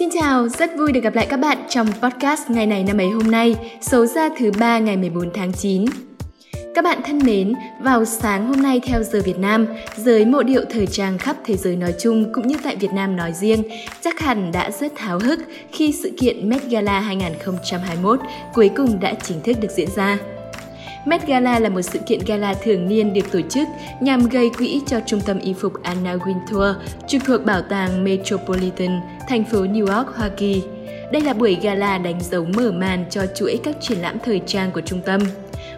Xin chào, rất vui được gặp lại các bạn trong podcast ngày này năm ấy hôm nay, số ra thứ ba ngày 14 tháng 9. Các bạn thân mến, vào sáng hôm nay theo giờ Việt Nam, giới mộ điệu thời trang khắp thế giới nói chung cũng như tại Việt Nam nói riêng, chắc hẳn đã rất háo hức khi sự kiện Met Gala 2021 cuối cùng đã chính thức được diễn ra. Met Gala là một sự kiện gala thường niên được tổ chức nhằm gây quỹ cho trung tâm y phục Anna Wintour trực thuộc Bảo tàng Metropolitan, thành phố New York, Hoa Kỳ. Đây là buổi gala đánh dấu mở màn cho chuỗi các triển lãm thời trang của trung tâm.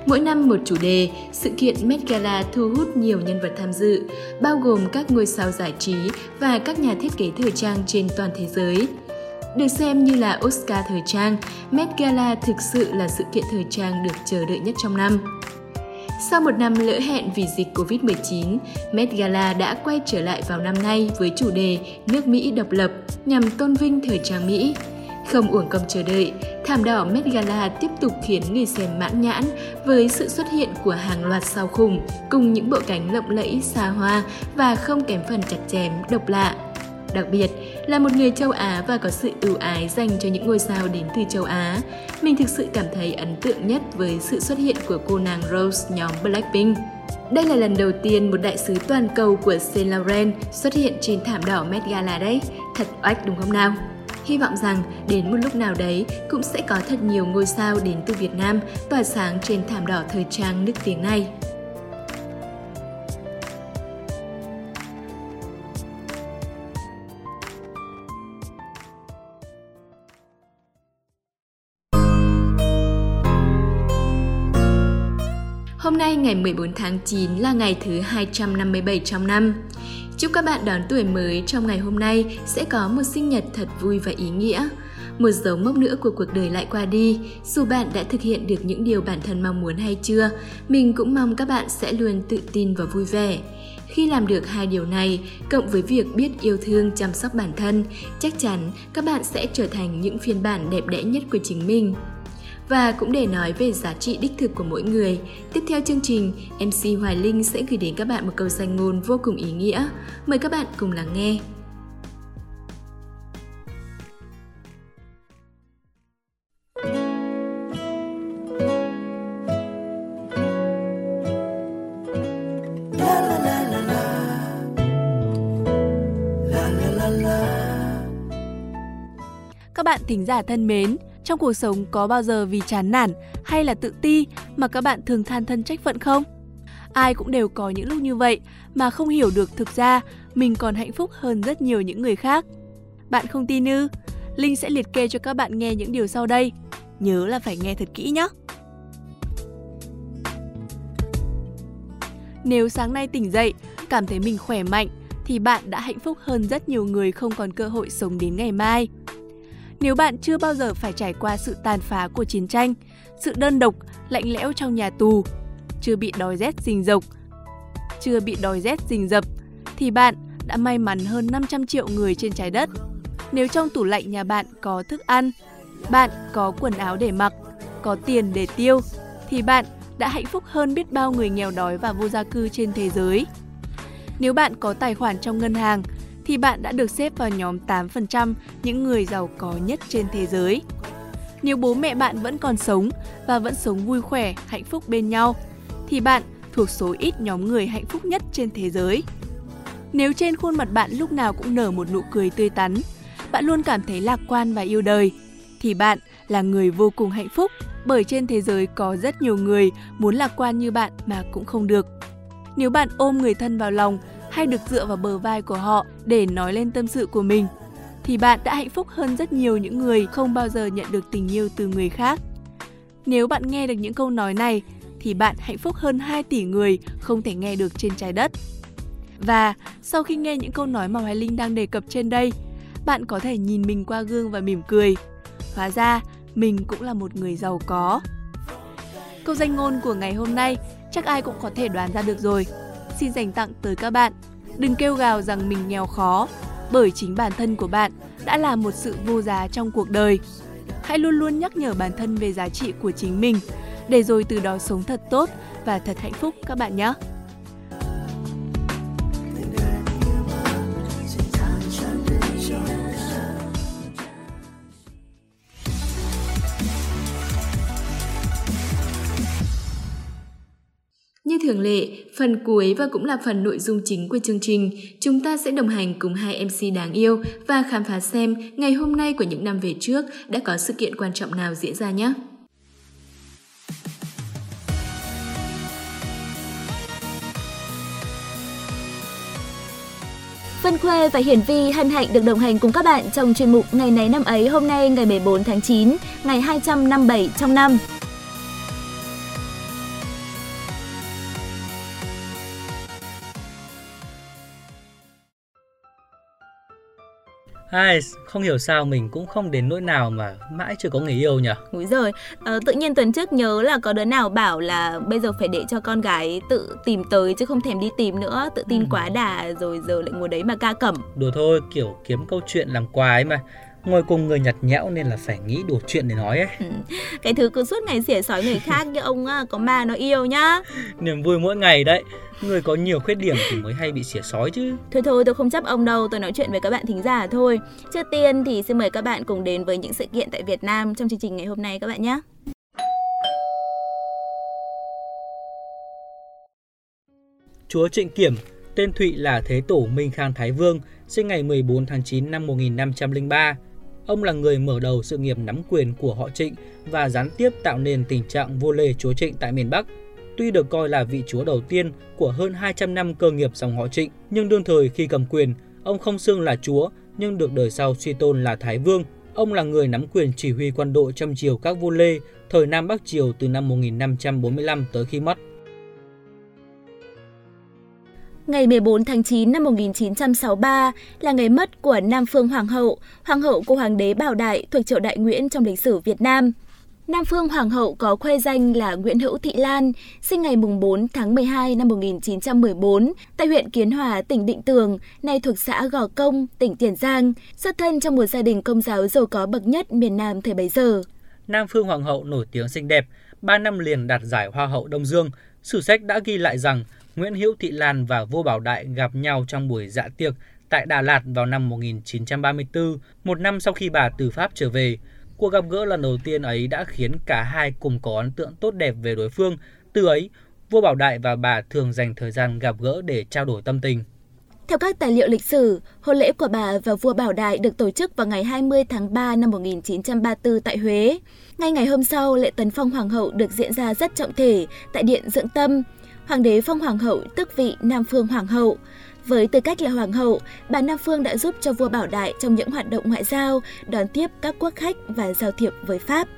Mỗi năm một chủ đề, sự kiện Met Gala thu hút nhiều nhân vật tham dự, bao gồm các ngôi sao giải trí và các nhà thiết kế thời trang trên toàn thế giới. Được xem như là Oscar thời trang, Met Gala thực sự là sự kiện thời trang được chờ đợi nhất trong năm. Sau một năm lỡ hẹn vì dịch Covid-19, Met Gala đã quay trở lại vào năm nay với chủ đề Nước Mỹ độc lập nhằm tôn vinh thời trang Mỹ. Không uổng công chờ đợi, thảm đỏ Met Gala tiếp tục khiến người xem mãn nhãn với sự xuất hiện của hàng loạt sao khủng cùng những bộ cánh lộng lẫy xa hoa và không kém phần chặt chém độc lạ. Đặc biệt là một người châu Á và có sự ưu ái dành cho những ngôi sao đến từ châu Á, mình thực sự cảm thấy ấn tượng nhất với sự xuất hiện của cô nàng Rose nhóm Blackpink. Đây là lần đầu tiên một đại sứ toàn cầu của Saint Laurent xuất hiện trên thảm đỏ Met Gala đấy, thật oách đúng không nào? Hy vọng rằng đến một lúc nào đấy cũng sẽ có thật nhiều ngôi sao đến từ Việt Nam tỏa sáng trên thảm đỏ thời trang nước tiếng này. Hôm nay ngày 14 tháng 9 là ngày thứ 257 trong năm. Chúc các bạn đón tuổi mới trong ngày hôm nay sẽ có một sinh nhật thật vui và ý nghĩa. Một dấu mốc nữa của cuộc đời lại qua đi, dù bạn đã thực hiện được những điều bản thân mong muốn hay chưa, mình cũng mong các bạn sẽ luôn tự tin và vui vẻ. Khi làm được hai điều này, cộng với việc biết yêu thương chăm sóc bản thân, chắc chắn các bạn sẽ trở thành những phiên bản đẹp đẽ nhất của chính mình. Và cũng để nói về giá trị đích thực của mỗi người, tiếp theo chương trình, MC Hoài Linh sẽ gửi đến các bạn một câu danh ngôn vô cùng ý nghĩa. Mời các bạn cùng lắng nghe. Các bạn thính giả thân mến, trong cuộc sống có bao giờ vì chán nản hay là tự ti mà các bạn thường than thân trách phận không? Ai cũng đều có những lúc như vậy mà không hiểu được thực ra mình còn hạnh phúc hơn rất nhiều những người khác. Bạn không tin ư? Linh sẽ liệt kê cho các bạn nghe những điều sau đây. Nhớ là phải nghe thật kỹ nhé. Nếu sáng nay tỉnh dậy, cảm thấy mình khỏe mạnh thì bạn đã hạnh phúc hơn rất nhiều người không còn cơ hội sống đến ngày mai. Nếu bạn chưa bao giờ phải trải qua sự tàn phá của chiến tranh, sự đơn độc, lạnh lẽo trong nhà tù, chưa bị đói rét rình rộc, chưa bị đói rét rình rập, thì bạn đã may mắn hơn 500 triệu người trên trái đất. Nếu trong tủ lạnh nhà bạn có thức ăn, bạn có quần áo để mặc, có tiền để tiêu, thì bạn đã hạnh phúc hơn biết bao người nghèo đói và vô gia cư trên thế giới. Nếu bạn có tài khoản trong ngân hàng, thì bạn đã được xếp vào nhóm 8% những người giàu có nhất trên thế giới. Nếu bố mẹ bạn vẫn còn sống và vẫn sống vui khỏe, hạnh phúc bên nhau, thì bạn thuộc số ít nhóm người hạnh phúc nhất trên thế giới. Nếu trên khuôn mặt bạn lúc nào cũng nở một nụ cười tươi tắn, bạn luôn cảm thấy lạc quan và yêu đời, thì bạn là người vô cùng hạnh phúc bởi trên thế giới có rất nhiều người muốn lạc quan như bạn mà cũng không được. Nếu bạn ôm người thân vào lòng hay được dựa vào bờ vai của họ để nói lên tâm sự của mình thì bạn đã hạnh phúc hơn rất nhiều những người không bao giờ nhận được tình yêu từ người khác. Nếu bạn nghe được những câu nói này thì bạn hạnh phúc hơn 2 tỷ người không thể nghe được trên trái đất. Và sau khi nghe những câu nói mà Hoài Linh đang đề cập trên đây, bạn có thể nhìn mình qua gương và mỉm cười. Hóa ra, mình cũng là một người giàu có. Câu danh ngôn của ngày hôm nay chắc ai cũng có thể đoán ra được rồi xin dành tặng tới các bạn. Đừng kêu gào rằng mình nghèo khó, bởi chính bản thân của bạn đã là một sự vô giá trong cuộc đời. Hãy luôn luôn nhắc nhở bản thân về giá trị của chính mình, để rồi từ đó sống thật tốt và thật hạnh phúc các bạn nhé. Thường lệ, phần cuối và cũng là phần nội dung chính của chương trình, chúng ta sẽ đồng hành cùng hai MC đáng yêu và khám phá xem ngày hôm nay của những năm về trước đã có sự kiện quan trọng nào diễn ra nhé. Vân Khuê và Hiển Vi hân hạnh được đồng hành cùng các bạn trong chuyên mục Ngày này năm ấy hôm nay ngày 14 tháng 9, ngày 257 trong năm. Ai, không hiểu sao mình cũng không đến nỗi nào mà mãi chưa có người yêu nhỉ? Úi rồi, ờ, tự nhiên tuần trước nhớ là có đứa nào bảo là bây giờ phải để cho con gái tự tìm tới chứ không thèm đi tìm nữa, tự tin ừ. quá đà rồi giờ lại ngồi đấy mà ca cẩm. Đùa thôi, kiểu kiếm câu chuyện làm quà ấy mà ngồi cùng người nhặt nhẽo nên là phải nghĩ đủ chuyện để nói ấy. Ừ. Cái thứ cứ suốt ngày xỉa sói người khác như ông có ma nó yêu nhá. Niềm vui mỗi ngày đấy. Người có nhiều khuyết điểm thì mới hay bị xỉa sói chứ. Thôi thôi tôi không chấp ông đâu, tôi nói chuyện với các bạn thính giả thôi. Trước tiên thì xin mời các bạn cùng đến với những sự kiện tại Việt Nam trong chương trình ngày hôm nay các bạn nhé. Chúa Trịnh Kiểm, tên Thụy là Thế Tổ Minh Khang Thái Vương, sinh ngày 14 tháng 9 năm 1503, Ông là người mở đầu sự nghiệp nắm quyền của họ Trịnh và gián tiếp tạo nên tình trạng vua lê chúa Trịnh tại miền Bắc. Tuy được coi là vị chúa đầu tiên của hơn 200 năm cơ nghiệp dòng họ Trịnh, nhưng đương thời khi cầm quyền, ông không xưng là chúa nhưng được đời sau suy tôn là Thái Vương. Ông là người nắm quyền chỉ huy quân đội trong triều các vua Lê thời Nam Bắc Triều từ năm 1545 tới khi mất. Ngày 14 tháng 9 năm 1963 là ngày mất của Nam Phương Hoàng hậu, hoàng hậu của Hoàng đế Bảo Đại thuộc triều Đại Nguyễn trong lịch sử Việt Nam. Nam Phương Hoàng hậu có khoe danh là Nguyễn Hữu Thị Lan, sinh ngày 4 tháng 12 năm 1914 tại huyện Kiến Hòa, tỉnh Định Tường, nay thuộc xã Gò Công, tỉnh Tiền Giang, xuất thân trong một gia đình công giáo giàu có bậc nhất miền Nam thời bấy giờ. Nam Phương Hoàng hậu nổi tiếng xinh đẹp, 3 năm liền đạt giải Hoa hậu Đông Dương. Sử sách đã ghi lại rằng Nguyễn Hữu Thị Lan và vua Bảo Đại gặp nhau trong buổi dạ tiệc tại Đà Lạt vào năm 1934, một năm sau khi bà từ Pháp trở về. Cuộc gặp gỡ lần đầu tiên ấy đã khiến cả hai cùng có ấn tượng tốt đẹp về đối phương. Từ ấy, vua Bảo Đại và bà thường dành thời gian gặp gỡ để trao đổi tâm tình. Theo các tài liệu lịch sử, hôn lễ của bà và vua Bảo Đại được tổ chức vào ngày 20 tháng 3 năm 1934 tại Huế. Ngay ngày hôm sau, lễ tấn phong hoàng hậu được diễn ra rất trọng thể tại Điện Dưỡng Tâm. Hoàng đế phong hoàng hậu tức vị Nam Phương Hoàng hậu. Với tư cách là hoàng hậu, bà Nam Phương đã giúp cho vua Bảo Đại trong những hoạt động ngoại giao, đón tiếp các quốc khách và giao thiệp với Pháp.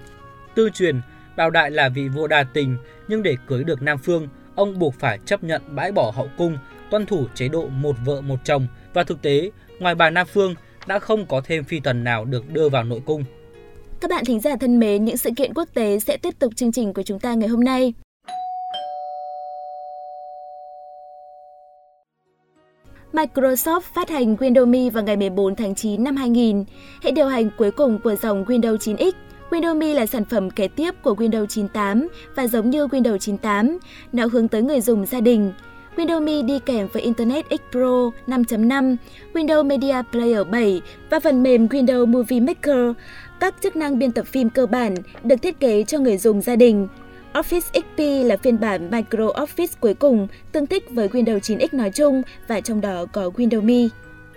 Tư truyền, Bảo Đại là vị vua đa tình, nhưng để cưới được Nam Phương, ông buộc phải chấp nhận bãi bỏ hậu cung, tuân thủ chế độ một vợ một chồng và thực tế, ngoài bà Nam Phương, đã không có thêm phi tần nào được đưa vào nội cung. Các bạn thính giả thân mến, những sự kiện quốc tế sẽ tiếp tục chương trình của chúng ta ngày hôm nay. Microsoft phát hành Windows Me vào ngày 14 tháng 9 năm 2000, hệ điều hành cuối cùng của dòng Windows 9X. Windows Me là sản phẩm kế tiếp của Windows 98 và giống như Windows 98, nó hướng tới người dùng gia đình. Windows Me đi kèm với Internet Explorer 5.5, Windows Media Player 7 và phần mềm Windows Movie Maker. Các chức năng biên tập phim cơ bản được thiết kế cho người dùng gia đình. Office XP là phiên bản Microsoft cuối cùng, tương thích với Windows 9X nói chung và trong đó có Windows Me.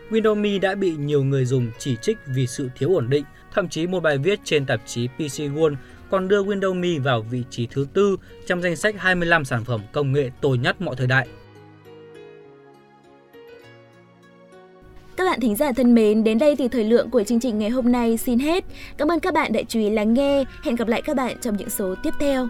Windows Me đã bị nhiều người dùng chỉ trích vì sự thiếu ổn định, thậm chí một bài viết trên tạp chí PC World còn đưa Windows Me vào vị trí thứ tư trong danh sách 25 sản phẩm công nghệ tồi nhất mọi thời đại. Các bạn thính giả thân mến, đến đây thì thời lượng của chương trình ngày hôm nay xin hết. Cảm ơn các bạn đã chú ý lắng nghe. Hẹn gặp lại các bạn trong những số tiếp theo.